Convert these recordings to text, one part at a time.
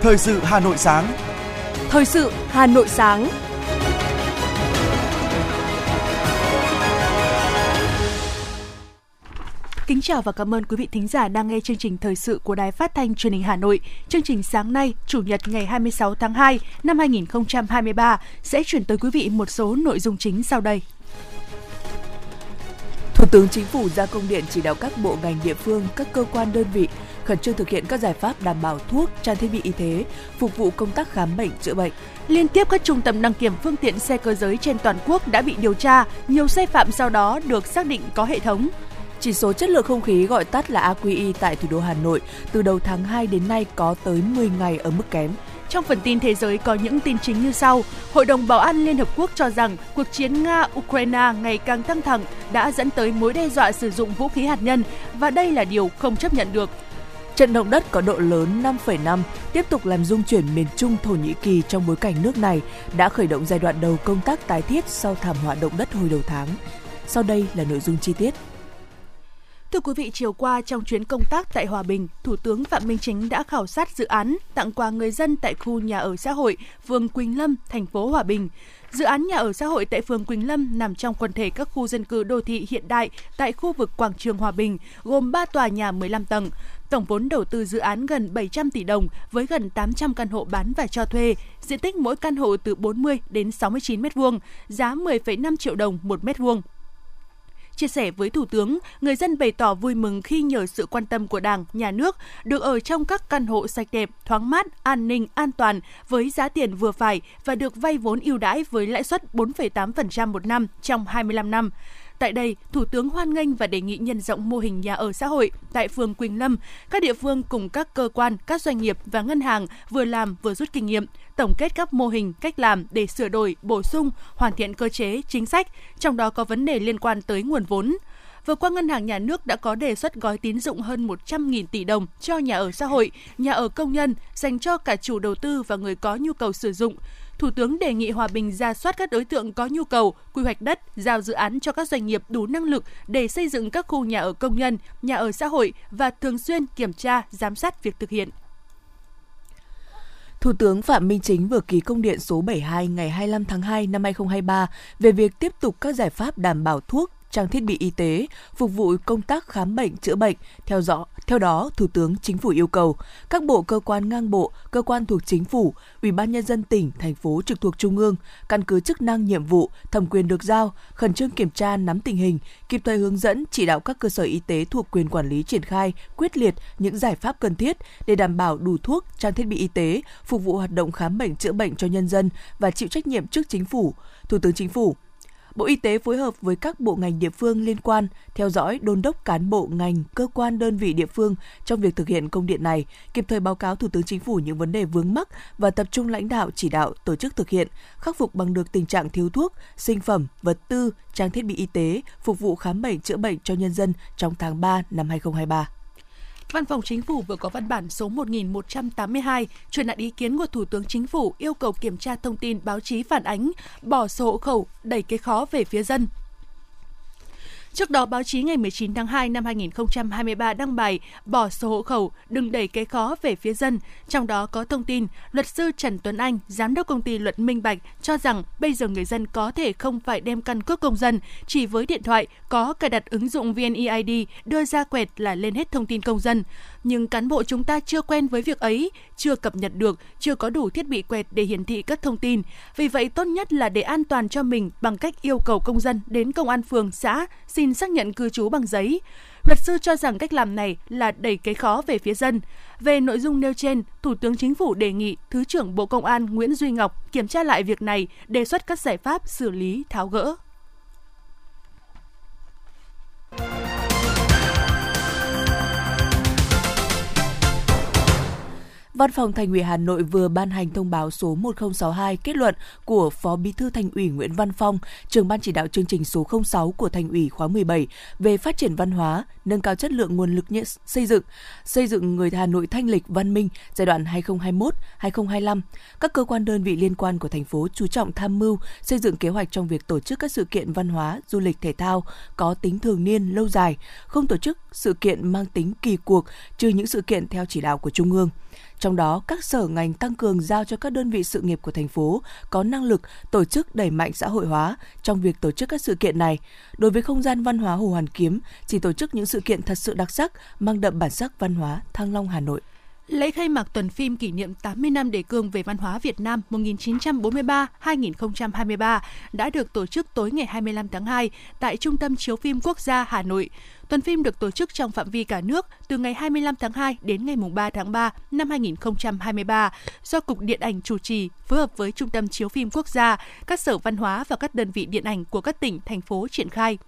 Thời sự Hà Nội sáng. Thời sự Hà Nội sáng. Kính chào và cảm ơn quý vị thính giả đang nghe chương trình thời sự của Đài Phát thanh Truyền hình Hà Nội. Chương trình sáng nay, Chủ nhật ngày 26 tháng 2 năm 2023 sẽ chuyển tới quý vị một số nội dung chính sau đây. Thủ tướng Chính phủ ra công điện chỉ đạo các bộ ngành địa phương, các cơ quan đơn vị khẩn trương thực hiện các giải pháp đảm bảo thuốc, trang thiết bị y tế, phục vụ công tác khám bệnh, chữa bệnh. Liên tiếp các trung tâm đăng kiểm phương tiện xe cơ giới trên toàn quốc đã bị điều tra, nhiều sai phạm sau đó được xác định có hệ thống. Chỉ số chất lượng không khí gọi tắt là AQI tại thủ đô Hà Nội từ đầu tháng 2 đến nay có tới 10 ngày ở mức kém. Trong phần tin thế giới có những tin chính như sau. Hội đồng Bảo an Liên Hợp Quốc cho rằng cuộc chiến Nga-Ukraine ngày càng căng thẳng đã dẫn tới mối đe dọa sử dụng vũ khí hạt nhân và đây là điều không chấp nhận được. Trận động đất có độ lớn 5,5 tiếp tục làm rung chuyển miền Trung Thổ Nhĩ Kỳ trong bối cảnh nước này đã khởi động giai đoạn đầu công tác tái thiết sau thảm họa động đất hồi đầu tháng. Sau đây là nội dung chi tiết. Thưa quý vị, chiều qua trong chuyến công tác tại Hòa Bình, Thủ tướng Phạm Minh Chính đã khảo sát dự án tặng quà người dân tại khu nhà ở xã hội phường Quỳnh Lâm, thành phố Hòa Bình. Dự án nhà ở xã hội tại phường Quỳnh Lâm nằm trong quần thể các khu dân cư đô thị hiện đại tại khu vực quảng trường Hòa Bình, gồm 3 tòa nhà 15 tầng. Tổng vốn đầu tư dự án gần 700 tỷ đồng với gần 800 căn hộ bán và cho thuê, diện tích mỗi căn hộ từ 40 đến 69 m2, giá 10,5 triệu đồng một mét vuông. Chia sẻ với Thủ tướng, người dân bày tỏ vui mừng khi nhờ sự quan tâm của Đảng, Nhà nước được ở trong các căn hộ sạch đẹp, thoáng mát, an ninh, an toàn với giá tiền vừa phải và được vay vốn ưu đãi với lãi suất 4,8% một năm trong 25 năm. Tại đây, Thủ tướng hoan nghênh và đề nghị nhân rộng mô hình nhà ở xã hội tại phường Quỳnh Lâm. Các địa phương cùng các cơ quan, các doanh nghiệp và ngân hàng vừa làm vừa rút kinh nghiệm, tổng kết các mô hình, cách làm để sửa đổi, bổ sung, hoàn thiện cơ chế, chính sách, trong đó có vấn đề liên quan tới nguồn vốn. Vừa qua, Ngân hàng Nhà nước đã có đề xuất gói tín dụng hơn 100.000 tỷ đồng cho nhà ở xã hội, nhà ở công nhân, dành cho cả chủ đầu tư và người có nhu cầu sử dụng. Thủ tướng đề nghị Hòa Bình ra soát các đối tượng có nhu cầu, quy hoạch đất, giao dự án cho các doanh nghiệp đủ năng lực để xây dựng các khu nhà ở công nhân, nhà ở xã hội và thường xuyên kiểm tra, giám sát việc thực hiện. Thủ tướng Phạm Minh Chính vừa ký công điện số 72 ngày 25 tháng 2 năm 2023 về việc tiếp tục các giải pháp đảm bảo thuốc, trang thiết bị y tế phục vụ công tác khám bệnh chữa bệnh. Theo dõi, theo đó, Thủ tướng Chính phủ yêu cầu các bộ cơ quan ngang bộ, cơ quan thuộc Chính phủ, Ủy ban nhân dân tỉnh, thành phố trực thuộc trung ương căn cứ chức năng nhiệm vụ, thẩm quyền được giao, khẩn trương kiểm tra nắm tình hình, kịp thời hướng dẫn chỉ đạo các cơ sở y tế thuộc quyền quản lý triển khai quyết liệt những giải pháp cần thiết để đảm bảo đủ thuốc, trang thiết bị y tế phục vụ hoạt động khám bệnh chữa bệnh cho nhân dân và chịu trách nhiệm trước chính phủ. Thủ tướng Chính phủ Bộ Y tế phối hợp với các bộ ngành địa phương liên quan theo dõi đôn đốc cán bộ ngành, cơ quan đơn vị địa phương trong việc thực hiện công điện này, kịp thời báo cáo Thủ tướng Chính phủ những vấn đề vướng mắc và tập trung lãnh đạo chỉ đạo tổ chức thực hiện, khắc phục bằng được tình trạng thiếu thuốc, sinh phẩm, vật tư, trang thiết bị y tế phục vụ khám bệnh chữa bệnh cho nhân dân trong tháng 3 năm 2023. Văn phòng Chính phủ vừa có văn bản số 1182 truyền đạt ý kiến của Thủ tướng Chính phủ yêu cầu kiểm tra thông tin báo chí phản ánh, bỏ sổ hộ khẩu, đẩy cái khó về phía dân. Trước đó, báo chí ngày 19 tháng 2 năm 2023 đăng bài bỏ sổ hộ khẩu, đừng đẩy cái khó về phía dân. Trong đó có thông tin, luật sư Trần Tuấn Anh, giám đốc công ty Luật Minh Bạch, cho rằng bây giờ người dân có thể không phải đem căn cước công dân, chỉ với điện thoại có cài đặt ứng dụng VNeID đưa ra quẹt là lên hết thông tin công dân. Nhưng cán bộ chúng ta chưa quen với việc ấy, chưa cập nhật được, chưa có đủ thiết bị quẹt để hiển thị các thông tin. Vì vậy, tốt nhất là để an toàn cho mình bằng cách yêu cầu công dân đến công an phường, xã, xin xác nhận cư trú bằng giấy. Luật sư cho rằng cách làm này là đẩy cái khó về phía dân. Về nội dung nêu trên, Thủ tướng Chính phủ đề nghị Thứ trưởng Bộ Công an Nguyễn Duy Ngọc kiểm tra lại việc này, đề xuất các giải pháp xử lý tháo gỡ. Văn phòng Thành ủy Hà Nội vừa ban hành thông báo số 1062 kết luận của Phó Bí thư Thành ủy Nguyễn Văn Phong, trưởng ban chỉ đạo chương trình số 06 của Thành ủy khóa 17 về phát triển văn hóa, nâng cao chất lượng nguồn lực xây dựng, xây dựng người Hà Nội thanh lịch văn minh giai đoạn 2021-2025. Các cơ quan đơn vị liên quan của thành phố chú trọng tham mưu xây dựng kế hoạch trong việc tổ chức các sự kiện văn hóa, du lịch thể thao có tính thường niên lâu dài, không tổ chức sự kiện mang tính kỳ cuộc trừ những sự kiện theo chỉ đạo của Trung ương trong đó, các sở ngành tăng cường giao cho các đơn vị sự nghiệp của thành phố có năng lực tổ chức đẩy mạnh xã hội hóa trong việc tổ chức các sự kiện này. Đối với không gian văn hóa Hồ Hoàn Kiếm, chỉ tổ chức những sự kiện thật sự đặc sắc, mang đậm bản sắc văn hóa Thăng Long Hà Nội. Lễ khai mạc tuần phim kỷ niệm 80 năm đề cương về văn hóa Việt Nam 1943-2023 đã được tổ chức tối ngày 25 tháng 2 tại Trung tâm Chiếu phim Quốc gia Hà Nội. Tuần phim được tổ chức trong phạm vi cả nước từ ngày 25 tháng 2 đến ngày 3 tháng 3 năm 2023 do Cục Điện ảnh chủ trì phối hợp với Trung tâm Chiếu phim Quốc gia, các sở văn hóa và các đơn vị điện ảnh của các tỉnh, thành phố triển khai.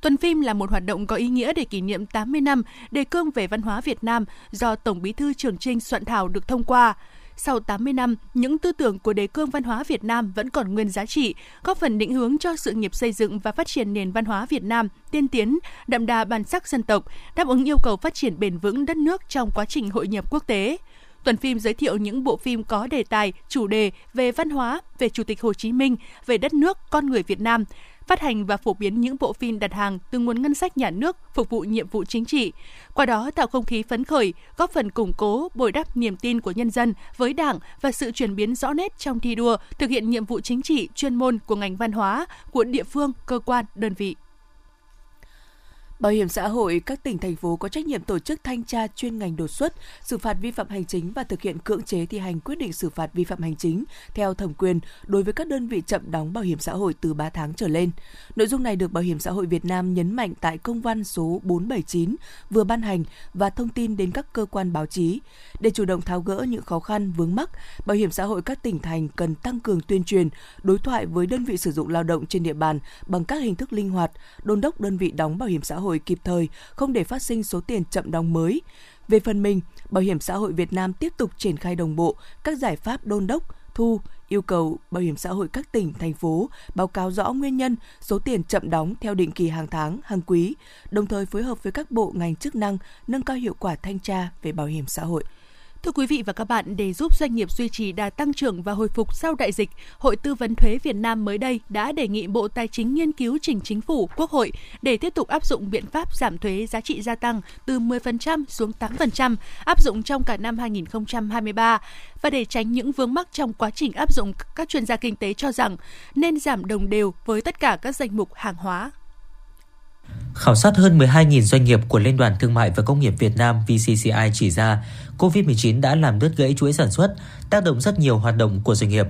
Tuần phim là một hoạt động có ý nghĩa để kỷ niệm 80 năm đề cương về văn hóa Việt Nam do Tổng Bí thư Trường Trinh soạn thảo được thông qua. Sau 80 năm, những tư tưởng của đề cương văn hóa Việt Nam vẫn còn nguyên giá trị, góp phần định hướng cho sự nghiệp xây dựng và phát triển nền văn hóa Việt Nam tiên tiến, đậm đà bản sắc dân tộc, đáp ứng yêu cầu phát triển bền vững đất nước trong quá trình hội nhập quốc tế. Tuần phim giới thiệu những bộ phim có đề tài, chủ đề về văn hóa, về Chủ tịch Hồ Chí Minh, về đất nước, con người Việt Nam, phát hành và phổ biến những bộ phim đặt hàng từ nguồn ngân sách nhà nước phục vụ nhiệm vụ chính trị. Qua đó tạo không khí phấn khởi, góp phần củng cố, bồi đắp niềm tin của nhân dân với Đảng và sự chuyển biến rõ nét trong thi đua thực hiện nhiệm vụ chính trị chuyên môn của ngành văn hóa, của địa phương, cơ quan, đơn vị. Bảo hiểm xã hội các tỉnh thành phố có trách nhiệm tổ chức thanh tra chuyên ngành đột xuất, xử phạt vi phạm hành chính và thực hiện cưỡng chế thi hành quyết định xử phạt vi phạm hành chính theo thẩm quyền đối với các đơn vị chậm đóng bảo hiểm xã hội từ 3 tháng trở lên. Nội dung này được Bảo hiểm xã hội Việt Nam nhấn mạnh tại công văn số 479 vừa ban hành và thông tin đến các cơ quan báo chí. Để chủ động tháo gỡ những khó khăn vướng mắc, Bảo hiểm xã hội các tỉnh thành cần tăng cường tuyên truyền, đối thoại với đơn vị sử dụng lao động trên địa bàn bằng các hình thức linh hoạt, đôn đốc đơn vị đóng bảo hiểm xã hội hồi kịp thời, không để phát sinh số tiền chậm đóng mới. Về phần mình, Bảo hiểm xã hội Việt Nam tiếp tục triển khai đồng bộ các giải pháp đôn đốc, thu, yêu cầu bảo hiểm xã hội các tỉnh, thành phố báo cáo rõ nguyên nhân, số tiền chậm đóng theo định kỳ hàng tháng, hàng quý, đồng thời phối hợp với các bộ ngành chức năng nâng cao hiệu quả thanh tra về bảo hiểm xã hội. Thưa quý vị và các bạn, để giúp doanh nghiệp duy trì đà tăng trưởng và hồi phục sau đại dịch, Hội Tư vấn Thuế Việt Nam mới đây đã đề nghị Bộ Tài chính nghiên cứu trình chính phủ, Quốc hội để tiếp tục áp dụng biện pháp giảm thuế giá trị gia tăng từ 10% xuống 8%, áp dụng trong cả năm 2023. Và để tránh những vướng mắc trong quá trình áp dụng, các chuyên gia kinh tế cho rằng nên giảm đồng đều với tất cả các danh mục hàng hóa, Khảo sát hơn 12.000 doanh nghiệp của Liên đoàn Thương mại và Công nghiệp Việt Nam VCCI chỉ ra, COVID-19 đã làm đứt gãy chuỗi sản xuất, tác động rất nhiều hoạt động của doanh nghiệp.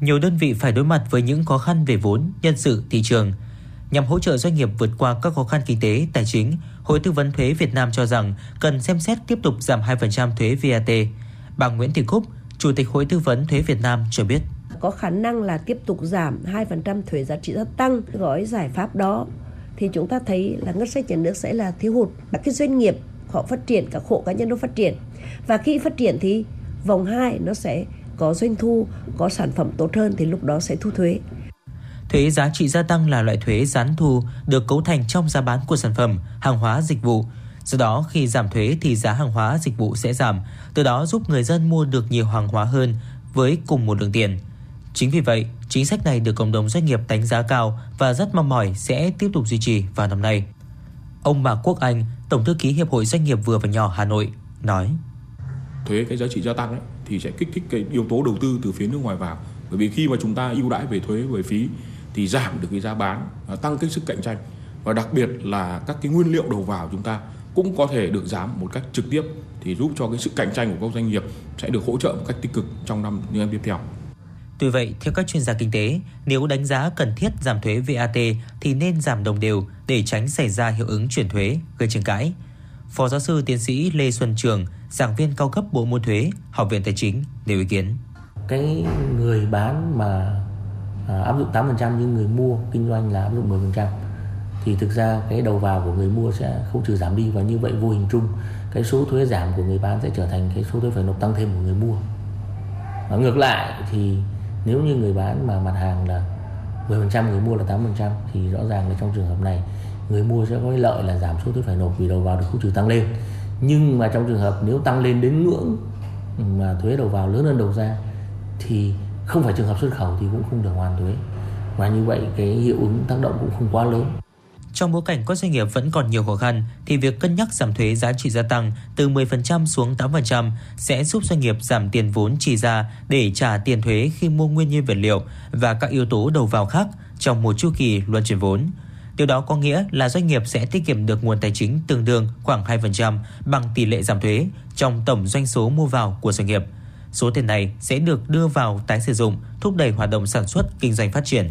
Nhiều đơn vị phải đối mặt với những khó khăn về vốn, nhân sự, thị trường. Nhằm hỗ trợ doanh nghiệp vượt qua các khó khăn kinh tế, tài chính, Hội Tư vấn Thuế Việt Nam cho rằng cần xem xét tiếp tục giảm 2% thuế VAT. Bà Nguyễn Thị Cúc, Chủ tịch Hội Tư vấn Thuế Việt Nam cho biết có khả năng là tiếp tục giảm 2% thuế giá trị gia tăng. Gói giải pháp đó thì chúng ta thấy là ngân sách nhà nước sẽ là thiếu hụt các cái doanh nghiệp họ phát triển các hộ cá nhân nó phát triển và khi phát triển thì vòng 2 nó sẽ có doanh thu có sản phẩm tốt hơn thì lúc đó sẽ thu thuế Thuế giá trị gia tăng là loại thuế gián thu được cấu thành trong giá bán của sản phẩm, hàng hóa, dịch vụ. Do đó, khi giảm thuế thì giá hàng hóa, dịch vụ sẽ giảm, từ đó giúp người dân mua được nhiều hàng hóa hơn với cùng một lượng tiền. Chính vì vậy, chính sách này được cộng đồng doanh nghiệp đánh giá cao và rất mong mỏi sẽ tiếp tục duy trì vào năm nay. Ông Mạc Quốc Anh, Tổng thư ký Hiệp hội Doanh nghiệp vừa và nhỏ Hà Nội, nói: Thuế cái giá trị gia tăng ấy, thì sẽ kích thích cái yếu tố đầu tư từ phía nước ngoài vào. Bởi vì khi mà chúng ta ưu đãi về thuế về phí thì giảm được cái giá bán, à, tăng cái sức cạnh tranh và đặc biệt là các cái nguyên liệu đầu vào chúng ta cũng có thể được giảm một cách trực tiếp thì giúp cho cái sự cạnh tranh của các doanh nghiệp sẽ được hỗ trợ một cách tích cực trong năm những năm tiếp theo. Tuy vậy, theo các chuyên gia kinh tế, nếu đánh giá cần thiết giảm thuế VAT thì nên giảm đồng đều để tránh xảy ra hiệu ứng chuyển thuế, gây tranh cãi. Phó giáo sư tiến sĩ Lê Xuân Trường, giảng viên cao cấp Bộ môn thuế, Học viện Tài chính nêu ý kiến. Cái người bán mà à, áp dụng 8% nhưng người mua kinh doanh là áp dụng 10% thì thực ra cái đầu vào của người mua sẽ không trừ giảm đi và như vậy vô hình chung cái số thuế giảm của người bán sẽ trở thành cái số thuế phải nộp tăng thêm của người mua. Và ngược lại thì nếu như người bán mà mặt hàng là 10% người mua là 8% thì rõ ràng là trong trường hợp này người mua sẽ có lợi là giảm số thuế phải nộp vì đầu vào được khấu trừ tăng lên. Nhưng mà trong trường hợp nếu tăng lên đến ngưỡng mà thuế đầu vào lớn hơn đầu ra thì không phải trường hợp xuất khẩu thì cũng không được hoàn thuế. Và như vậy cái hiệu ứng tác động cũng không quá lớn. Trong bối cảnh các doanh nghiệp vẫn còn nhiều khó khăn thì việc cân nhắc giảm thuế giá trị gia tăng từ 10% xuống 8% sẽ giúp doanh nghiệp giảm tiền vốn chi ra để trả tiền thuế khi mua nguyên nhiên vật liệu và các yếu tố đầu vào khác trong một chu kỳ luân chuyển vốn. Điều đó có nghĩa là doanh nghiệp sẽ tiết kiệm được nguồn tài chính tương đương khoảng 2% bằng tỷ lệ giảm thuế trong tổng doanh số mua vào của doanh nghiệp. Số tiền này sẽ được đưa vào tái sử dụng, thúc đẩy hoạt động sản xuất, kinh doanh phát triển.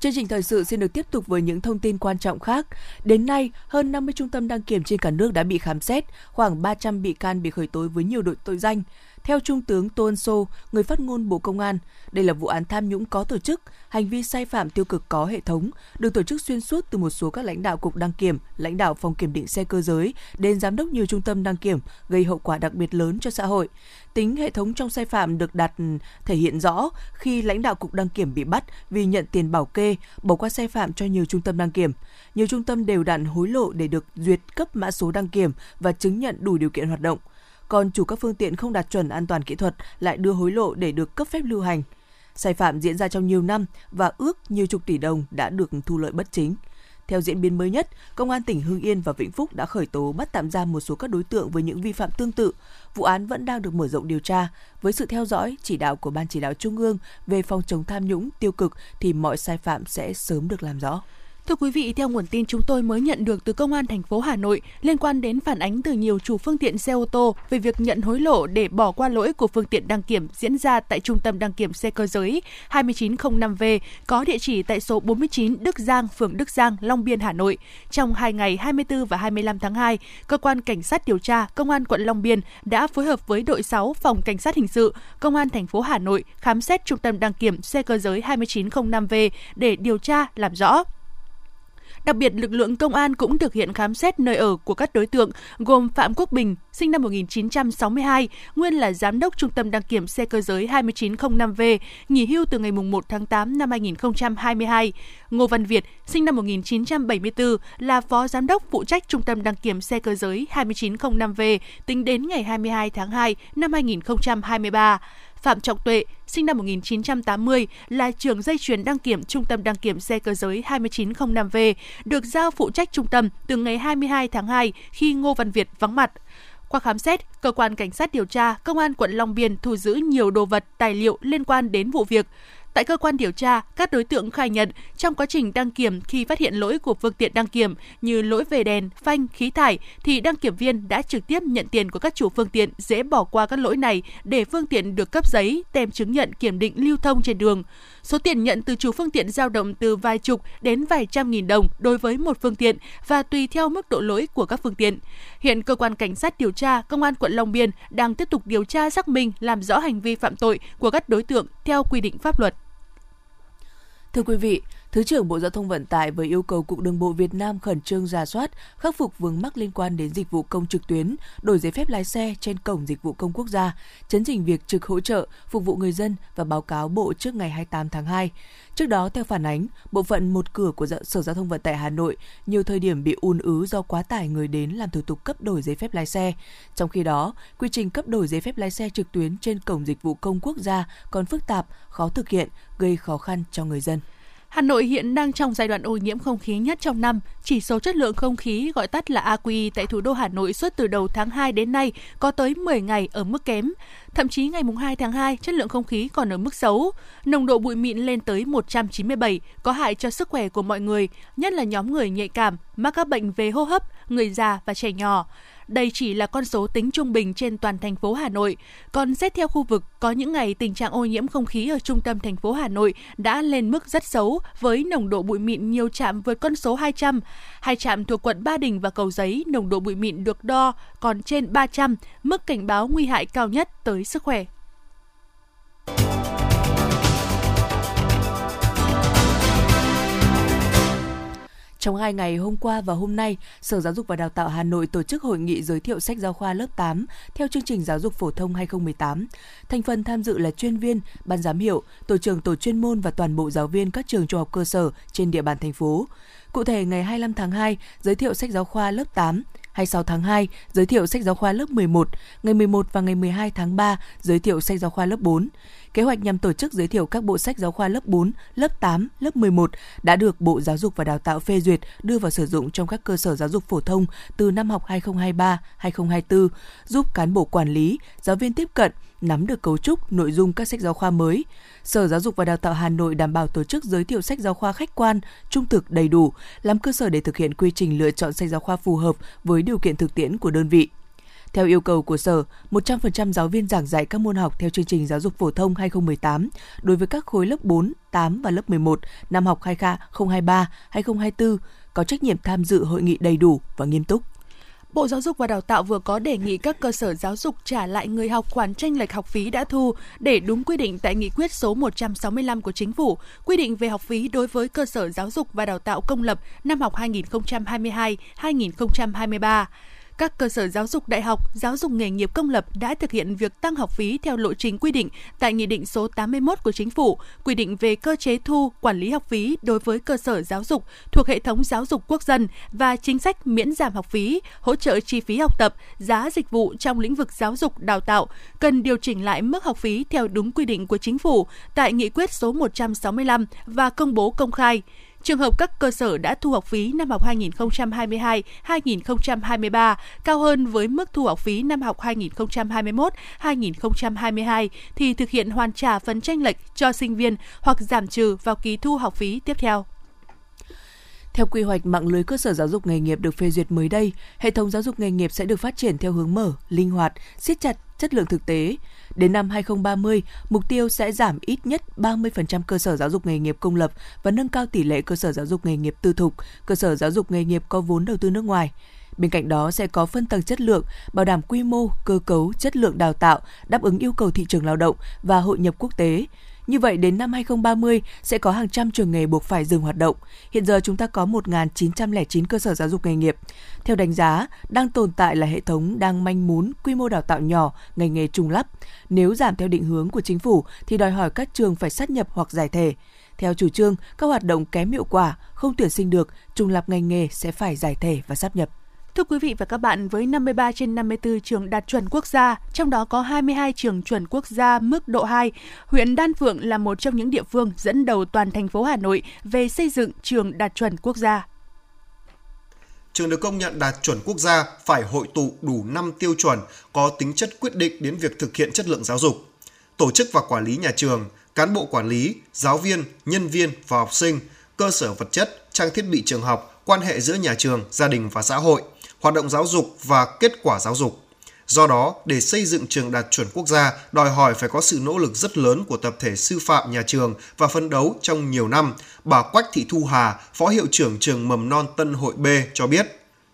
Chương trình thời sự xin được tiếp tục với những thông tin quan trọng khác. Đến nay, hơn 50 trung tâm đăng kiểm trên cả nước đã bị khám xét, khoảng 300 bị can bị khởi tố với nhiều đội tội danh. Theo Trung tướng Tô Ân Sô, người phát ngôn Bộ Công an, đây là vụ án tham nhũng có tổ chức, hành vi sai phạm tiêu cực có hệ thống, được tổ chức xuyên suốt từ một số các lãnh đạo cục đăng kiểm, lãnh đạo phòng kiểm định xe cơ giới đến giám đốc nhiều trung tâm đăng kiểm, gây hậu quả đặc biệt lớn cho xã hội. Tính hệ thống trong sai phạm được đặt thể hiện rõ khi lãnh đạo cục đăng kiểm bị bắt vì nhận tiền bảo kê, bỏ qua sai phạm cho nhiều trung tâm đăng kiểm. Nhiều trung tâm đều đặn hối lộ để được duyệt cấp mã số đăng kiểm và chứng nhận đủ điều kiện hoạt động còn chủ các phương tiện không đạt chuẩn an toàn kỹ thuật lại đưa hối lộ để được cấp phép lưu hành. Sai phạm diễn ra trong nhiều năm và ước nhiều chục tỷ đồng đã được thu lợi bất chính. Theo diễn biến mới nhất, Công an tỉnh Hưng Yên và Vĩnh Phúc đã khởi tố bắt tạm giam một số các đối tượng với những vi phạm tương tự. Vụ án vẫn đang được mở rộng điều tra. Với sự theo dõi, chỉ đạo của Ban chỉ đạo Trung ương về phòng chống tham nhũng tiêu cực thì mọi sai phạm sẽ sớm được làm rõ. Thưa quý vị, theo nguồn tin chúng tôi mới nhận được từ Công an thành phố Hà Nội liên quan đến phản ánh từ nhiều chủ phương tiện xe ô tô về việc nhận hối lộ để bỏ qua lỗi của phương tiện đăng kiểm diễn ra tại Trung tâm đăng kiểm xe cơ giới 2905V có địa chỉ tại số 49 Đức Giang, phường Đức Giang, Long Biên, Hà Nội. Trong hai ngày 24 và 25 tháng 2, cơ quan cảnh sát điều tra Công an quận Long Biên đã phối hợp với đội 6 phòng cảnh sát hình sự Công an thành phố Hà Nội khám xét Trung tâm đăng kiểm xe cơ giới 2905V để điều tra làm rõ. Đặc biệt, lực lượng công an cũng thực hiện khám xét nơi ở của các đối tượng gồm Phạm Quốc Bình, sinh năm 1962, nguyên là giám đốc Trung tâm đăng kiểm xe cơ giới 2905V, nghỉ hưu từ ngày 1 tháng 8 năm 2022. Ngô Văn Việt, sinh năm 1974, là phó giám đốc phụ trách Trung tâm đăng kiểm xe cơ giới 2905V tính đến ngày 22 tháng 2 năm 2023. Phạm Trọng Tuệ, sinh năm 1980, là trưởng dây chuyền đăng kiểm Trung tâm đăng kiểm xe cơ giới 2905V, được giao phụ trách trung tâm từ ngày 22 tháng 2 khi Ngô Văn Việt vắng mặt. Qua khám xét, cơ quan cảnh sát điều tra công an quận Long Biên thu giữ nhiều đồ vật, tài liệu liên quan đến vụ việc. Tại cơ quan điều tra, các đối tượng khai nhận trong quá trình đăng kiểm khi phát hiện lỗi của phương tiện đăng kiểm như lỗi về đèn, phanh, khí thải thì đăng kiểm viên đã trực tiếp nhận tiền của các chủ phương tiện dễ bỏ qua các lỗi này để phương tiện được cấp giấy, tem chứng nhận kiểm định lưu thông trên đường. Số tiền nhận từ chủ phương tiện dao động từ vài chục đến vài trăm nghìn đồng đối với một phương tiện và tùy theo mức độ lỗi của các phương tiện. Hiện cơ quan cảnh sát điều tra công an quận Long Biên đang tiếp tục điều tra xác minh làm rõ hành vi phạm tội của các đối tượng theo quy định pháp luật. Thưa quý vị, Thứ trưởng Bộ Giao thông Vận tải vừa yêu cầu Cục Đường bộ Việt Nam khẩn trương ra soát, khắc phục vướng mắc liên quan đến dịch vụ công trực tuyến, đổi giấy phép lái xe trên cổng dịch vụ công quốc gia, chấn chỉnh việc trực hỗ trợ, phục vụ người dân và báo cáo Bộ trước ngày 28 tháng 2. Trước đó, theo phản ánh, bộ phận một cửa của Sở Giao thông Vận tải Hà Nội nhiều thời điểm bị ùn ứ do quá tải người đến làm thủ tục cấp đổi giấy phép lái xe. Trong khi đó, quy trình cấp đổi giấy phép lái xe trực tuyến trên cổng dịch vụ công quốc gia còn phức tạp, khó thực hiện, gây khó khăn cho người dân. Hà Nội hiện đang trong giai đoạn ô nhiễm không khí nhất trong năm. Chỉ số chất lượng không khí gọi tắt là AQI tại thủ đô Hà Nội suốt từ đầu tháng 2 đến nay có tới 10 ngày ở mức kém. Thậm chí ngày 2 tháng 2, chất lượng không khí còn ở mức xấu. Nồng độ bụi mịn lên tới 197, có hại cho sức khỏe của mọi người, nhất là nhóm người nhạy cảm, mắc các bệnh về hô hấp, người già và trẻ nhỏ. Đây chỉ là con số tính trung bình trên toàn thành phố Hà Nội. Còn xét theo khu vực, có những ngày tình trạng ô nhiễm không khí ở trung tâm thành phố Hà Nội đã lên mức rất xấu với nồng độ bụi mịn nhiều trạm vượt con số 200. Hai trạm thuộc quận Ba Đình và Cầu Giấy, nồng độ bụi mịn được đo còn trên 300, mức cảnh báo nguy hại cao nhất tới sức khỏe. Trong hai ngày hôm qua và hôm nay, Sở Giáo dục và Đào tạo Hà Nội tổ chức hội nghị giới thiệu sách giáo khoa lớp 8 theo chương trình giáo dục phổ thông 2018. Thành phần tham dự là chuyên viên, ban giám hiệu, tổ trưởng tổ chuyên môn và toàn bộ giáo viên các trường trung học cơ sở trên địa bàn thành phố. Cụ thể, ngày 25 tháng 2, giới thiệu sách giáo khoa lớp 8, 26 tháng 2, giới thiệu sách giáo khoa lớp 11, ngày 11 và ngày 12 tháng 3, giới thiệu sách giáo khoa lớp 4. Kế hoạch nhằm tổ chức giới thiệu các bộ sách giáo khoa lớp 4, lớp 8, lớp 11 đã được Bộ Giáo dục và Đào tạo phê duyệt đưa vào sử dụng trong các cơ sở giáo dục phổ thông từ năm học 2023-2024, giúp cán bộ quản lý, giáo viên tiếp cận, nắm được cấu trúc, nội dung các sách giáo khoa mới. Sở Giáo dục và Đào tạo Hà Nội đảm bảo tổ chức giới thiệu sách giáo khoa khách quan, trung thực đầy đủ, làm cơ sở để thực hiện quy trình lựa chọn sách giáo khoa phù hợp với điều kiện thực tiễn của đơn vị. Theo yêu cầu của Sở, 100% giáo viên giảng dạy các môn học theo chương trình giáo dục phổ thông 2018 đối với các khối lớp 4, 8 và lớp 11 năm học 2023-2024 có trách nhiệm tham dự hội nghị đầy đủ và nghiêm túc. Bộ Giáo dục và Đào tạo vừa có đề nghị các cơ sở giáo dục trả lại người học khoản tranh lệch học phí đã thu để đúng quy định tại nghị quyết số 165 của Chính phủ, quy định về học phí đối với cơ sở giáo dục và đào tạo công lập năm học 2022-2023. Các cơ sở giáo dục đại học, giáo dục nghề nghiệp công lập đã thực hiện việc tăng học phí theo lộ trình quy định tại Nghị định số 81 của Chính phủ, quy định về cơ chế thu, quản lý học phí đối với cơ sở giáo dục thuộc hệ thống giáo dục quốc dân và chính sách miễn giảm học phí, hỗ trợ chi phí học tập, giá dịch vụ trong lĩnh vực giáo dục đào tạo, cần điều chỉnh lại mức học phí theo đúng quy định của Chính phủ tại Nghị quyết số 165 và công bố công khai. Trường hợp các cơ sở đã thu học phí năm học 2022-2023 cao hơn với mức thu học phí năm học 2021-2022 thì thực hiện hoàn trả phần tranh lệch cho sinh viên hoặc giảm trừ vào kỳ thu học phí tiếp theo. Theo quy hoạch mạng lưới cơ sở giáo dục nghề nghiệp được phê duyệt mới đây, hệ thống giáo dục nghề nghiệp sẽ được phát triển theo hướng mở, linh hoạt, siết chặt chất lượng thực tế. Đến năm 2030, mục tiêu sẽ giảm ít nhất 30% cơ sở giáo dục nghề nghiệp công lập và nâng cao tỷ lệ cơ sở giáo dục nghề nghiệp tư thục, cơ sở giáo dục nghề nghiệp có vốn đầu tư nước ngoài. Bên cạnh đó sẽ có phân tầng chất lượng, bảo đảm quy mô, cơ cấu, chất lượng đào tạo, đáp ứng yêu cầu thị trường lao động và hội nhập quốc tế. Như vậy đến năm 2030 sẽ có hàng trăm trường nghề buộc phải dừng hoạt động. Hiện giờ chúng ta có 1.909 cơ sở giáo dục nghề nghiệp. Theo đánh giá, đang tồn tại là hệ thống đang manh mún, quy mô đào tạo nhỏ, ngành nghề trùng lắp. Nếu giảm theo định hướng của chính phủ thì đòi hỏi các trường phải sát nhập hoặc giải thể. Theo chủ trương, các hoạt động kém hiệu quả, không tuyển sinh được, trùng lập ngành nghề sẽ phải giải thể và sắp nhập. Thưa quý vị và các bạn, với 53 trên 54 trường đạt chuẩn quốc gia, trong đó có 22 trường chuẩn quốc gia mức độ 2, huyện Đan Phượng là một trong những địa phương dẫn đầu toàn thành phố Hà Nội về xây dựng trường đạt chuẩn quốc gia. Trường được công nhận đạt chuẩn quốc gia phải hội tụ đủ 5 tiêu chuẩn có tính chất quyết định đến việc thực hiện chất lượng giáo dục. Tổ chức và quản lý nhà trường, cán bộ quản lý, giáo viên, nhân viên và học sinh, cơ sở vật chất, trang thiết bị trường học, quan hệ giữa nhà trường, gia đình và xã hội – hoạt động giáo dục và kết quả giáo dục. Do đó, để xây dựng trường đạt chuẩn quốc gia, đòi hỏi phải có sự nỗ lực rất lớn của tập thể sư phạm nhà trường và phân đấu trong nhiều năm, bà Quách Thị Thu Hà, Phó Hiệu trưởng trường mầm non Tân Hội B cho biết.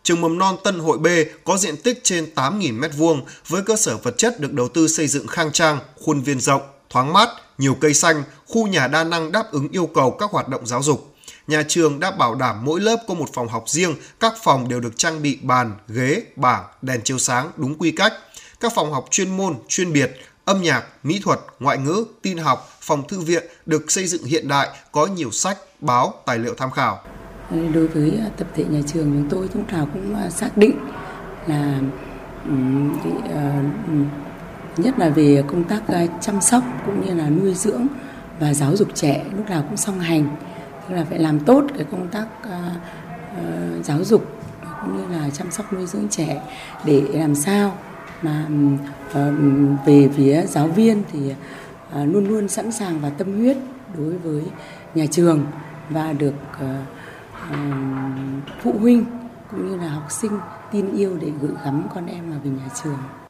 Trường mầm non Tân Hội B có diện tích trên 8.000 m2 với cơ sở vật chất được đầu tư xây dựng khang trang, khuôn viên rộng, thoáng mát, nhiều cây xanh, khu nhà đa năng đáp ứng yêu cầu các hoạt động giáo dục nhà trường đã bảo đảm mỗi lớp có một phòng học riêng, các phòng đều được trang bị bàn, ghế, bảng, đèn chiếu sáng đúng quy cách. Các phòng học chuyên môn, chuyên biệt, âm nhạc, mỹ thuật, ngoại ngữ, tin học, phòng thư viện được xây dựng hiện đại, có nhiều sách, báo, tài liệu tham khảo. Đối với à, tập thể nhà trường chúng tôi lúc nào cũng à, xác định là à, nhất là về công tác chăm sóc cũng như là nuôi dưỡng và giáo dục trẻ lúc nào cũng song hành tức là phải làm tốt cái công tác uh, uh, giáo dục cũng như là chăm sóc nuôi dưỡng trẻ để làm sao mà uh, về phía giáo viên thì uh, luôn luôn sẵn sàng và tâm huyết đối với nhà trường và được uh, uh, phụ huynh cũng như là học sinh tin yêu để gửi gắm con em vào về nhà trường.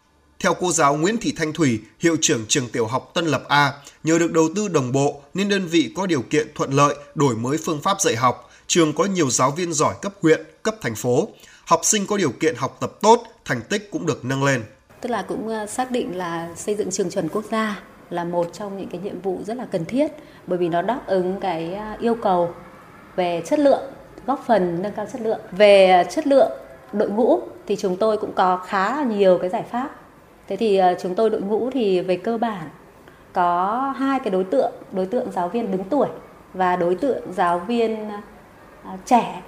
Theo cô giáo Nguyễn Thị Thanh Thủy, hiệu trưởng trường tiểu học Tân Lập A, nhờ được đầu tư đồng bộ nên đơn vị có điều kiện thuận lợi đổi mới phương pháp dạy học, trường có nhiều giáo viên giỏi cấp huyện, cấp thành phố. Học sinh có điều kiện học tập tốt, thành tích cũng được nâng lên. Tức là cũng ờ, xác định là xây dựng trường chuẩn quốc gia là một trong những cái nhiệm vụ rất là cần thiết bởi vì nó đáp ứng cái ờ, yêu cầu về chất lượng góp phần nâng cao chất lượng. Về chất lượng đội ngũ thì chúng tôi cũng có khá là nhiều cái giải pháp. Thế thì ờ, chúng tôi đội ngũ thì về cơ bản có hai cái đối tượng, đối tượng giáo viên đứng tuổi và đối tượng giáo viên ờ, trẻ.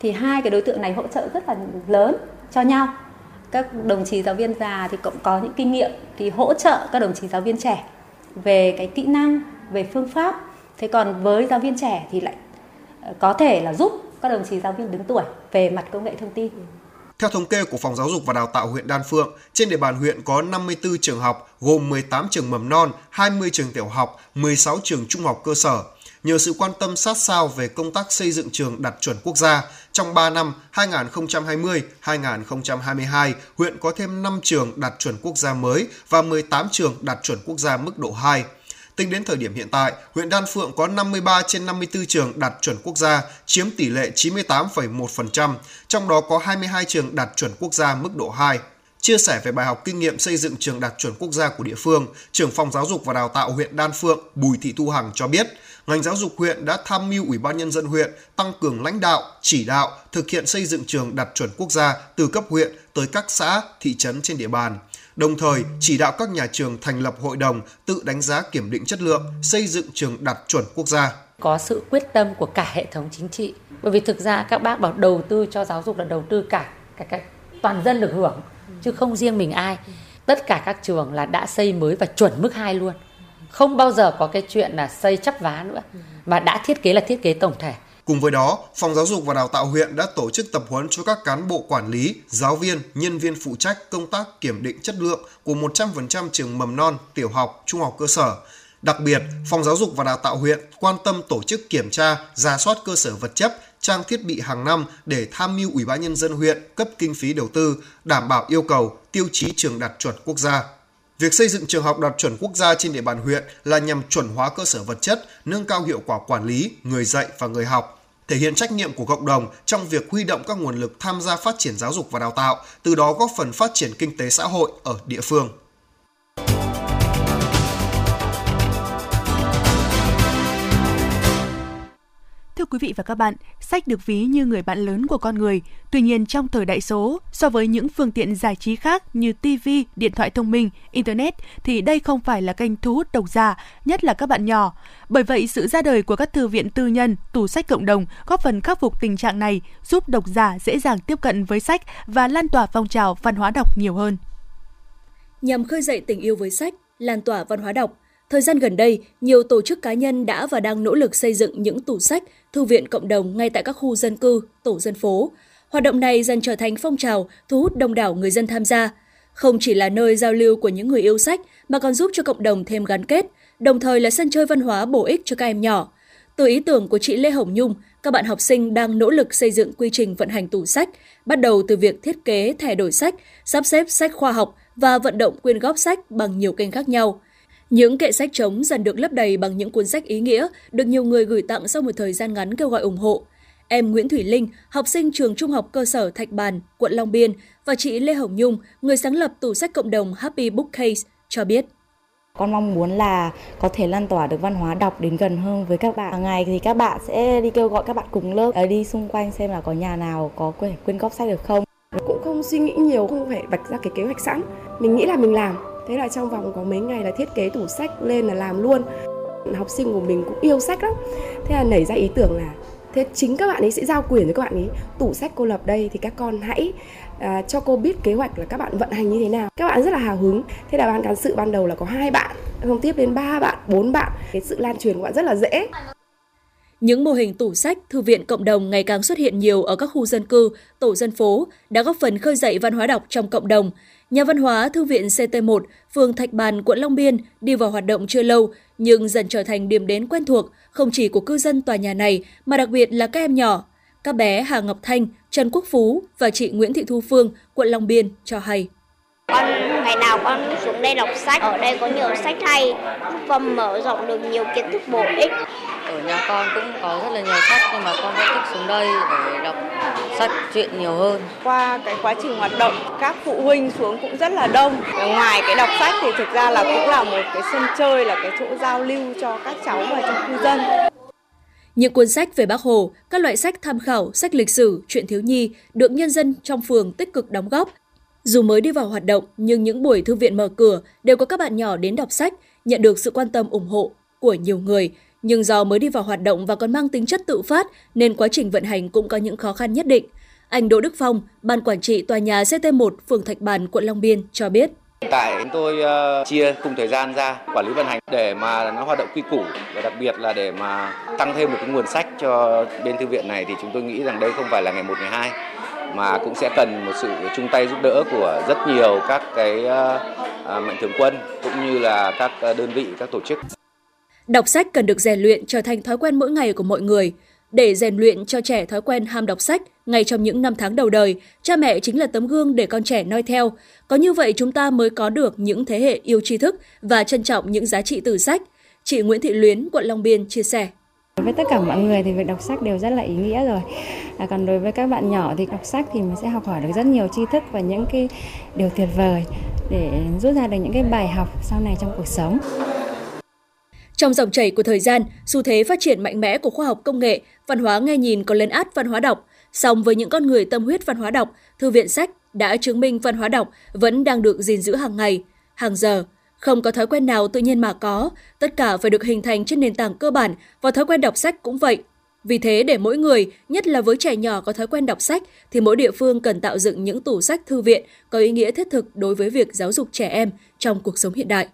Thì hai cái đối tượng này hỗ trợ rất là lớn cho nhau. Các đồng chí giáo viên già thì cũng có những kinh nghiệm thì hỗ trợ các đồng chí giáo viên trẻ về cái kỹ năng, về phương pháp. Thế còn với giáo viên trẻ thì lại ờ, có thể là giúp các đồng chí giáo viên đứng tuổi về mặt công nghệ thông tin. Theo thống kê của Phòng Giáo dục và Đào tạo huyện Đan Phượng, trên địa bàn huyện có 54 trường học gồm 18 trường mầm non, 20 trường tiểu học, 16 trường trung học cơ sở. Nhờ sự quan tâm sát sao về công tác xây dựng trường đạt chuẩn quốc gia, trong 3 năm 2020-2022, huyện có thêm 5 trường đạt chuẩn quốc gia mới và 18 trường đạt chuẩn quốc gia mức độ 2. Tính đến thời điểm hiện tại, huyện Đan Phượng có 53 trên 54 trường đạt chuẩn quốc gia, chiếm tỷ lệ 98,1%, trong đó có 22 trường đạt chuẩn quốc gia mức độ 2. Chia sẻ về bài học kinh nghiệm xây dựng trường đạt chuẩn quốc gia của địa phương, trưởng phòng giáo dục và đào tạo huyện Đan Phượng Bùi Thị Thu Hằng cho biết, ngành giáo dục huyện đã tham mưu Ủy ban nhân dân huyện tăng cường lãnh đạo, chỉ đạo thực hiện xây dựng trường đạt chuẩn quốc gia từ cấp huyện tới các xã, thị trấn trên địa bàn đồng thời chỉ đạo các nhà trường thành lập hội đồng tự đánh giá kiểm định chất lượng, xây dựng trường đạt chuẩn quốc gia. Có sự quyết tâm của cả hệ thống chính trị, bởi vì thực ra các bác bảo đầu tư cho giáo dục là đầu tư cả cả, cả toàn dân được hưởng, chứ không riêng mình ai. Tất cả các trường là đã xây mới và chuẩn mức 2 luôn. Không bao giờ có cái chuyện là xây chấp vá nữa, mà đã thiết kế là thiết kế tổng thể. Cùng với đó, Phòng Giáo dục và Đào tạo huyện đã tổ chức tập huấn cho các cán bộ quản lý, giáo viên, nhân viên phụ trách công tác kiểm định chất lượng của 100% trường mầm non, tiểu học, trung học cơ sở. Đặc biệt, Phòng Giáo dục và Đào tạo huyện quan tâm tổ chức kiểm tra, ra soát cơ sở vật chất, trang thiết bị hàng năm để tham mưu Ủy ban nhân dân huyện cấp kinh phí đầu tư, đảm bảo yêu cầu, tiêu chí trường đạt chuẩn quốc gia. Việc xây dựng trường học đạt chuẩn quốc gia trên địa bàn huyện là nhằm chuẩn hóa cơ sở vật chất, nâng cao hiệu quả quản lý, người dạy và người học, thể hiện trách nhiệm của cộng đồng trong việc huy động các nguồn lực tham gia phát triển giáo dục và đào tạo, từ đó góp phần phát triển kinh tế xã hội ở địa phương. Thưa quý vị và các bạn, sách được ví như người bạn lớn của con người. Tuy nhiên trong thời đại số, so với những phương tiện giải trí khác như TV, điện thoại thông minh, Internet thì đây không phải là kênh thu hút độc giả, nhất là các bạn nhỏ. Bởi vậy, sự ra đời của các thư viện tư nhân, tủ sách cộng đồng góp phần khắc phục tình trạng này, giúp độc giả dễ dàng tiếp cận với sách và lan tỏa phong trào văn hóa đọc nhiều hơn. Nhằm khơi dậy tình yêu với sách, lan tỏa văn hóa đọc, Thời gian gần đây, nhiều tổ chức cá nhân đã và đang nỗ lực xây dựng những tủ sách, thư viện cộng đồng ngay tại các khu dân cư, tổ dân phố. Hoạt động này dần trở thành phong trào thu hút đông đảo người dân tham gia. Không chỉ là nơi giao lưu của những người yêu sách mà còn giúp cho cộng đồng thêm gắn kết, đồng thời là sân chơi văn hóa bổ ích cho các em nhỏ. Từ ý tưởng của chị Lê Hồng Nhung, các bạn học sinh đang nỗ lực xây dựng quy trình vận hành tủ sách, bắt đầu từ việc thiết kế thẻ đổi sách, sắp xếp sách khoa học và vận động quyên góp sách bằng nhiều kênh khác nhau – những kệ sách trống dần được lấp đầy bằng những cuốn sách ý nghĩa, được nhiều người gửi tặng sau một thời gian ngắn kêu gọi ủng hộ. Em Nguyễn Thủy Linh, học sinh trường trung học cơ sở Thạch Bàn, quận Long Biên và chị Lê Hồng Nhung, người sáng lập tủ sách cộng đồng Happy Bookcase, cho biết. Con mong muốn là có thể lan tỏa được văn hóa đọc đến gần hơn với các bạn. Hàng ngày thì các bạn sẽ đi kêu gọi các bạn cùng lớp đi xung quanh xem là có nhà nào có quyển quyên góp sách được không. Cũng không suy nghĩ nhiều, không phải vạch ra cái kế hoạch sẵn. Mình nghĩ là mình làm, thế là trong vòng có mấy ngày là thiết kế tủ sách lên là làm luôn. Học sinh của mình cũng yêu sách lắm. Thế là nảy ra ý tưởng là thế chính các bạn ấy sẽ giao quyền cho các bạn ấy. Tủ sách cô lập đây thì các con hãy à, cho cô biết kế hoạch là các bạn vận hành như thế nào. Các bạn rất là hào hứng. Thế là ban cán sự ban đầu là có hai bạn không tiếp đến ba bạn bốn bạn. Cái sự lan truyền của bạn rất là dễ những mô hình tủ sách, thư viện cộng đồng ngày càng xuất hiện nhiều ở các khu dân cư, tổ dân phố đã góp phần khơi dậy văn hóa đọc trong cộng đồng, Nhà văn hóa Thư viện CT1, phường Thạch Bàn, quận Long Biên đi vào hoạt động chưa lâu, nhưng dần trở thành điểm đến quen thuộc không chỉ của cư dân tòa nhà này mà đặc biệt là các em nhỏ. Các bé Hà Ngọc Thanh, Trần Quốc Phú và chị Nguyễn Thị Thu Phương, quận Long Biên cho hay. Con ngày nào con xuống đây đọc sách, ở đây có nhiều sách hay, và mở rộng được nhiều kiến thức bổ ích. Ở nhà con cũng có rất là nhiều sách nhưng mà con vẫn thích xuống đây để đọc sách truyện nhiều hơn. Qua cái quá trình hoạt động, các phụ huynh xuống cũng rất là đông. Ngoài cái đọc sách thì thực ra là cũng là một cái sân chơi, là cái chỗ giao lưu cho các cháu và cho cư dân. Những cuốn sách về Bác Hồ, các loại sách tham khảo, sách lịch sử, chuyện thiếu nhi được nhân dân trong phường tích cực đóng góp. Dù mới đi vào hoạt động, nhưng những buổi thư viện mở cửa đều có các bạn nhỏ đến đọc sách, nhận được sự quan tâm ủng hộ của nhiều người. Nhưng do mới đi vào hoạt động và còn mang tính chất tự phát nên quá trình vận hành cũng có những khó khăn nhất định. Anh Đỗ Đức Phong, Ban Quản trị Tòa nhà CT1, phường Thạch Bàn, quận Long Biên cho biết. Hiện tại chúng tôi uh, chia cùng thời gian ra quản lý vận hành để mà nó hoạt động quy củ và đặc biệt là để mà tăng thêm một cái nguồn sách cho bên thư viện này thì chúng tôi nghĩ rằng đây không phải là ngày một ngày hai mà cũng sẽ cần một sự chung tay giúp đỡ của rất nhiều các cái uh, mạnh thường quân cũng như là các đơn vị các tổ chức. Đọc sách cần được rèn luyện trở thành thói quen mỗi ngày của mọi người. Để rèn luyện cho trẻ thói quen ham đọc sách ngay trong những năm tháng đầu đời, cha mẹ chính là tấm gương để con trẻ noi theo. Có như vậy chúng ta mới có được những thế hệ yêu tri thức và trân trọng những giá trị từ sách. Chị Nguyễn Thị Luyến, quận Long Biên chia sẻ. Đối với tất cả mọi người thì việc đọc sách đều rất là ý nghĩa rồi. À, còn đối với các bạn nhỏ thì đọc sách thì mình sẽ học hỏi được rất nhiều tri thức và những cái điều tuyệt vời để rút ra được những cái bài học sau này trong cuộc sống. Trong dòng chảy của thời gian, xu thế phát triển mạnh mẽ của khoa học công nghệ, văn hóa nghe nhìn có lên át văn hóa đọc. Song với những con người tâm huyết văn hóa đọc, thư viện sách đã chứng minh văn hóa đọc vẫn đang được gìn giữ hàng ngày, hàng giờ. Không có thói quen nào tự nhiên mà có, tất cả phải được hình thành trên nền tảng cơ bản và thói quen đọc sách cũng vậy. Vì thế để mỗi người, nhất là với trẻ nhỏ có thói quen đọc sách thì mỗi địa phương cần tạo dựng những tủ sách thư viện có ý nghĩa thiết thực đối với việc giáo dục trẻ em trong cuộc sống hiện đại.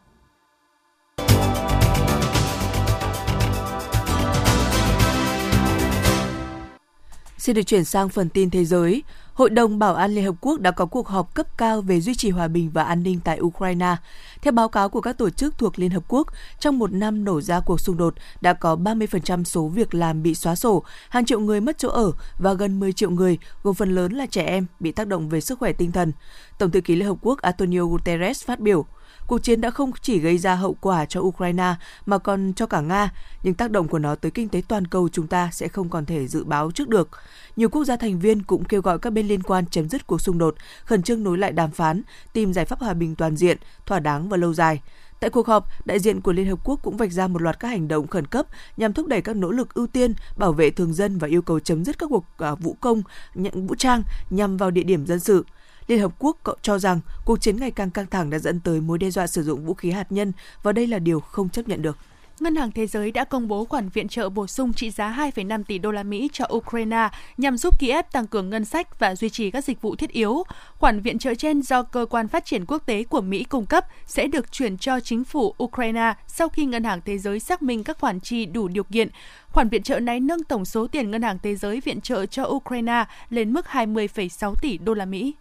Xin được chuyển sang phần tin thế giới. Hội đồng Bảo an Liên Hợp Quốc đã có cuộc họp cấp cao về duy trì hòa bình và an ninh tại Ukraine. Theo báo cáo của các tổ chức thuộc Liên Hợp Quốc, trong một năm nổ ra cuộc xung đột, đã có 30% số việc làm bị xóa sổ, hàng triệu người mất chỗ ở và gần 10 triệu người, gồm phần lớn là trẻ em, bị tác động về sức khỏe tinh thần. Tổng thư ký Liên Hợp Quốc Antonio Guterres phát biểu, Cuộc chiến đã không chỉ gây ra hậu quả cho Ukraine mà còn cho cả Nga, nhưng tác động của nó tới kinh tế toàn cầu chúng ta sẽ không còn thể dự báo trước được. Nhiều quốc gia thành viên cũng kêu gọi các bên liên quan chấm dứt cuộc xung đột, khẩn trương nối lại đàm phán, tìm giải pháp hòa bình toàn diện, thỏa đáng và lâu dài. Tại cuộc họp, đại diện của Liên Hợp Quốc cũng vạch ra một loạt các hành động khẩn cấp nhằm thúc đẩy các nỗ lực ưu tiên bảo vệ thường dân và yêu cầu chấm dứt các cuộc à, vũ công, nhận vũ trang nhằm vào địa điểm dân sự. Liên Hợp Quốc cho rằng cuộc chiến ngày càng căng thẳng đã dẫn tới mối đe dọa sử dụng vũ khí hạt nhân và đây là điều không chấp nhận được. Ngân hàng Thế giới đã công bố khoản viện trợ bổ sung trị giá 2,5 tỷ đô la Mỹ cho Ukraine nhằm giúp Kiev tăng cường ngân sách và duy trì các dịch vụ thiết yếu. Khoản viện trợ trên do cơ quan phát triển quốc tế của Mỹ cung cấp sẽ được chuyển cho chính phủ Ukraine sau khi Ngân hàng Thế giới xác minh các khoản chi đủ điều kiện. Khoản viện trợ này nâng tổng số tiền Ngân hàng Thế giới viện trợ cho Ukraine lên mức 20,6 tỷ đô la Mỹ.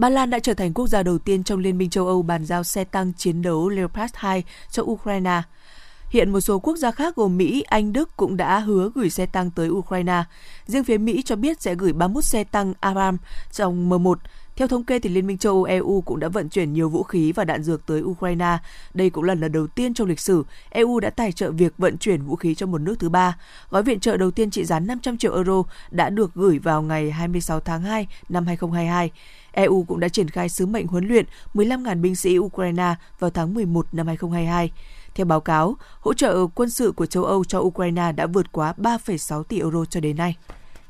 Ba Lan đã trở thành quốc gia đầu tiên trong Liên minh châu Âu bàn giao xe tăng chiến đấu Leopard 2 cho Ukraine. Hiện một số quốc gia khác gồm Mỹ, Anh, Đức cũng đã hứa gửi xe tăng tới Ukraine. Riêng phía Mỹ cho biết sẽ gửi 31 xe tăng Abrams trong M1. Theo thống kê, thì Liên minh châu Âu EU cũng đã vận chuyển nhiều vũ khí và đạn dược tới Ukraine. Đây cũng là lần đầu tiên trong lịch sử EU đã tài trợ việc vận chuyển vũ khí cho một nước thứ ba. Gói viện trợ đầu tiên trị giá 500 triệu euro đã được gửi vào ngày 26 tháng 2 năm 2022. EU cũng đã triển khai sứ mệnh huấn luyện 15.000 binh sĩ Ukraine vào tháng 11 năm 2022. Theo báo cáo, hỗ trợ quân sự của châu Âu cho Ukraine đã vượt quá 3,6 tỷ euro cho đến nay.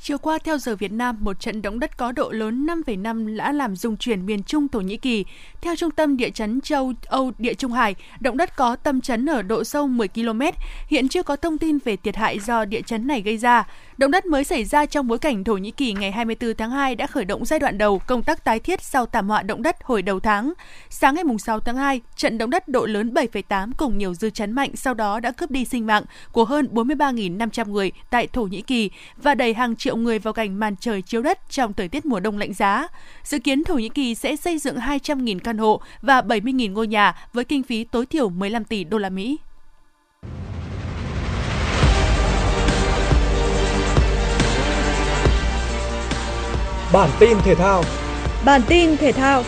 Chiều qua, theo giờ Việt Nam, một trận động đất có độ lớn 5,5 đã làm rung chuyển miền Trung Thổ Nhĩ Kỳ. Theo Trung tâm Địa chấn châu Âu Địa Trung Hải, động đất có tâm chấn ở độ sâu 10 km. Hiện chưa có thông tin về thiệt hại do địa chấn này gây ra. Động đất mới xảy ra trong bối cảnh Thổ Nhĩ Kỳ ngày 24 tháng 2 đã khởi động giai đoạn đầu công tác tái thiết sau thảm họa động đất hồi đầu tháng. Sáng ngày 6 tháng 2, trận động đất độ lớn 7,8 cùng nhiều dư chấn mạnh sau đó đã cướp đi sinh mạng của hơn 43.500 người tại Thổ Nhĩ Kỳ và đẩy hàng triệu người vào cảnh màn trời chiếu đất trong thời tiết mùa đông lạnh giá. Dự kiến Thổ Nhĩ Kỳ sẽ xây dựng 200.000 căn hộ và 70.000 ngôi nhà với kinh phí tối thiểu 15 tỷ đô la Mỹ. Bản tin thể thao. Bản tin thể thao.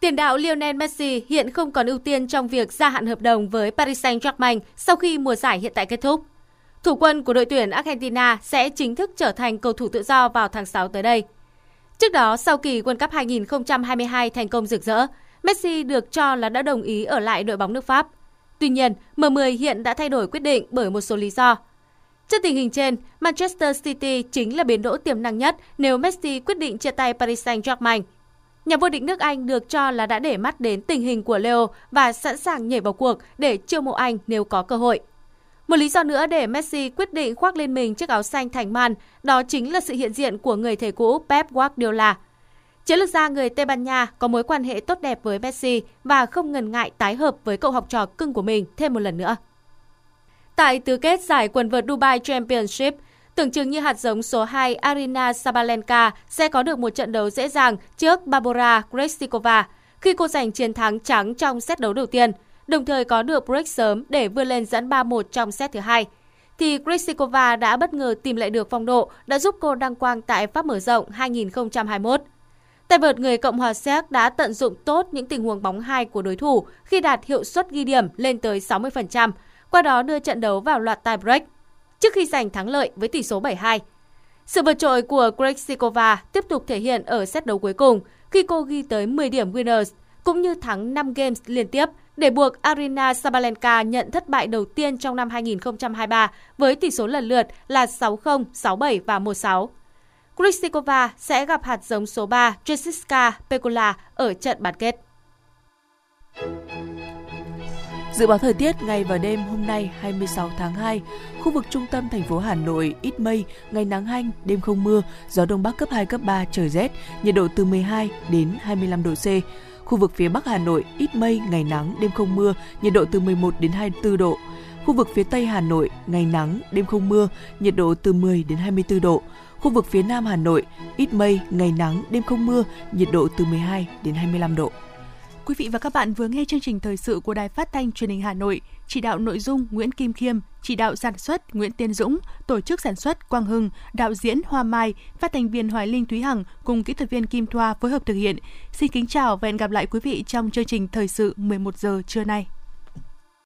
Tiền đạo Lionel Messi hiện không còn ưu tiên trong việc gia hạn hợp đồng với Paris Saint-Germain sau khi mùa giải hiện tại kết thúc. Thủ quân của đội tuyển Argentina sẽ chính thức trở thành cầu thủ tự do vào tháng 6 tới đây. Trước đó, sau kỳ World Cup 2022 thành công rực rỡ, Messi được cho là đã đồng ý ở lại đội bóng nước Pháp. Tuy nhiên, M10 hiện đã thay đổi quyết định bởi một số lý do. Trước tình hình trên, Manchester City chính là biến đỗ tiềm năng nhất nếu Messi quyết định chia tay Paris Saint-Germain. Nhà vô địch nước Anh được cho là đã để mắt đến tình hình của Leo và sẵn sàng nhảy vào cuộc để chiêu mộ anh nếu có cơ hội. Một lý do nữa để Messi quyết định khoác lên mình chiếc áo xanh thành man, đó chính là sự hiện diện của người thầy cũ Pep Guardiola. Chiến lược gia người Tây Ban Nha có mối quan hệ tốt đẹp với Messi và không ngần ngại tái hợp với cậu học trò cưng của mình thêm một lần nữa. Tại tứ kết giải quần vợt Dubai Championship, tưởng chừng như hạt giống số 2 Arina Sabalenka sẽ có được một trận đấu dễ dàng trước Barbara Krejcikova khi cô giành chiến thắng trắng trong set đấu đầu tiên, đồng thời có được break sớm để vươn lên dẫn 3-1 trong set thứ hai. Thì Krejcikova đã bất ngờ tìm lại được phong độ đã giúp cô đăng quang tại Pháp mở rộng 2021. Tay vợt người Cộng hòa Séc đã tận dụng tốt những tình huống bóng hai của đối thủ khi đạt hiệu suất ghi điểm lên tới 60%, qua đó đưa trận đấu vào loạt tie break trước khi giành thắng lợi với tỷ số 7-2. Sự vượt trội của Krejcikova tiếp tục thể hiện ở set đấu cuối cùng khi cô ghi tới 10 điểm winners cũng như thắng 5 games liên tiếp để buộc Arina Sabalenka nhận thất bại đầu tiên trong năm 2023 với tỷ số lần lượt là 6-0, 6-7 và 1-6. Krejcikova sẽ gặp hạt giống số 3 Jessica Pegula ở trận bán kết. Dự báo thời tiết ngày và đêm hôm nay 26 tháng 2, khu vực trung tâm thành phố Hà Nội ít mây, ngày nắng hanh, đêm không mưa, gió đông bắc cấp 2 cấp 3 trời rét, nhiệt độ từ 12 đến 25 độ C. Khu vực phía Bắc Hà Nội ít mây, ngày nắng, đêm không mưa, nhiệt độ từ 11 đến 24 độ. Khu vực phía Tây Hà Nội ngày nắng, đêm không mưa, nhiệt độ từ 10 đến 24 độ. Khu vực phía Nam Hà Nội ít mây, ngày nắng, đêm không mưa, nhiệt độ từ 12 đến 25 độ. Quý vị và các bạn vừa nghe chương trình thời sự của Đài Phát thanh Truyền hình Hà Nội, chỉ đạo nội dung Nguyễn Kim Khiêm, chỉ đạo sản xuất Nguyễn Tiên Dũng, tổ chức sản xuất Quang Hưng, đạo diễn Hoa Mai, phát thanh viên Hoài Linh Thúy Hằng cùng kỹ thuật viên Kim Thoa phối hợp thực hiện. Xin kính chào và hẹn gặp lại quý vị trong chương trình thời sự 11 giờ trưa nay.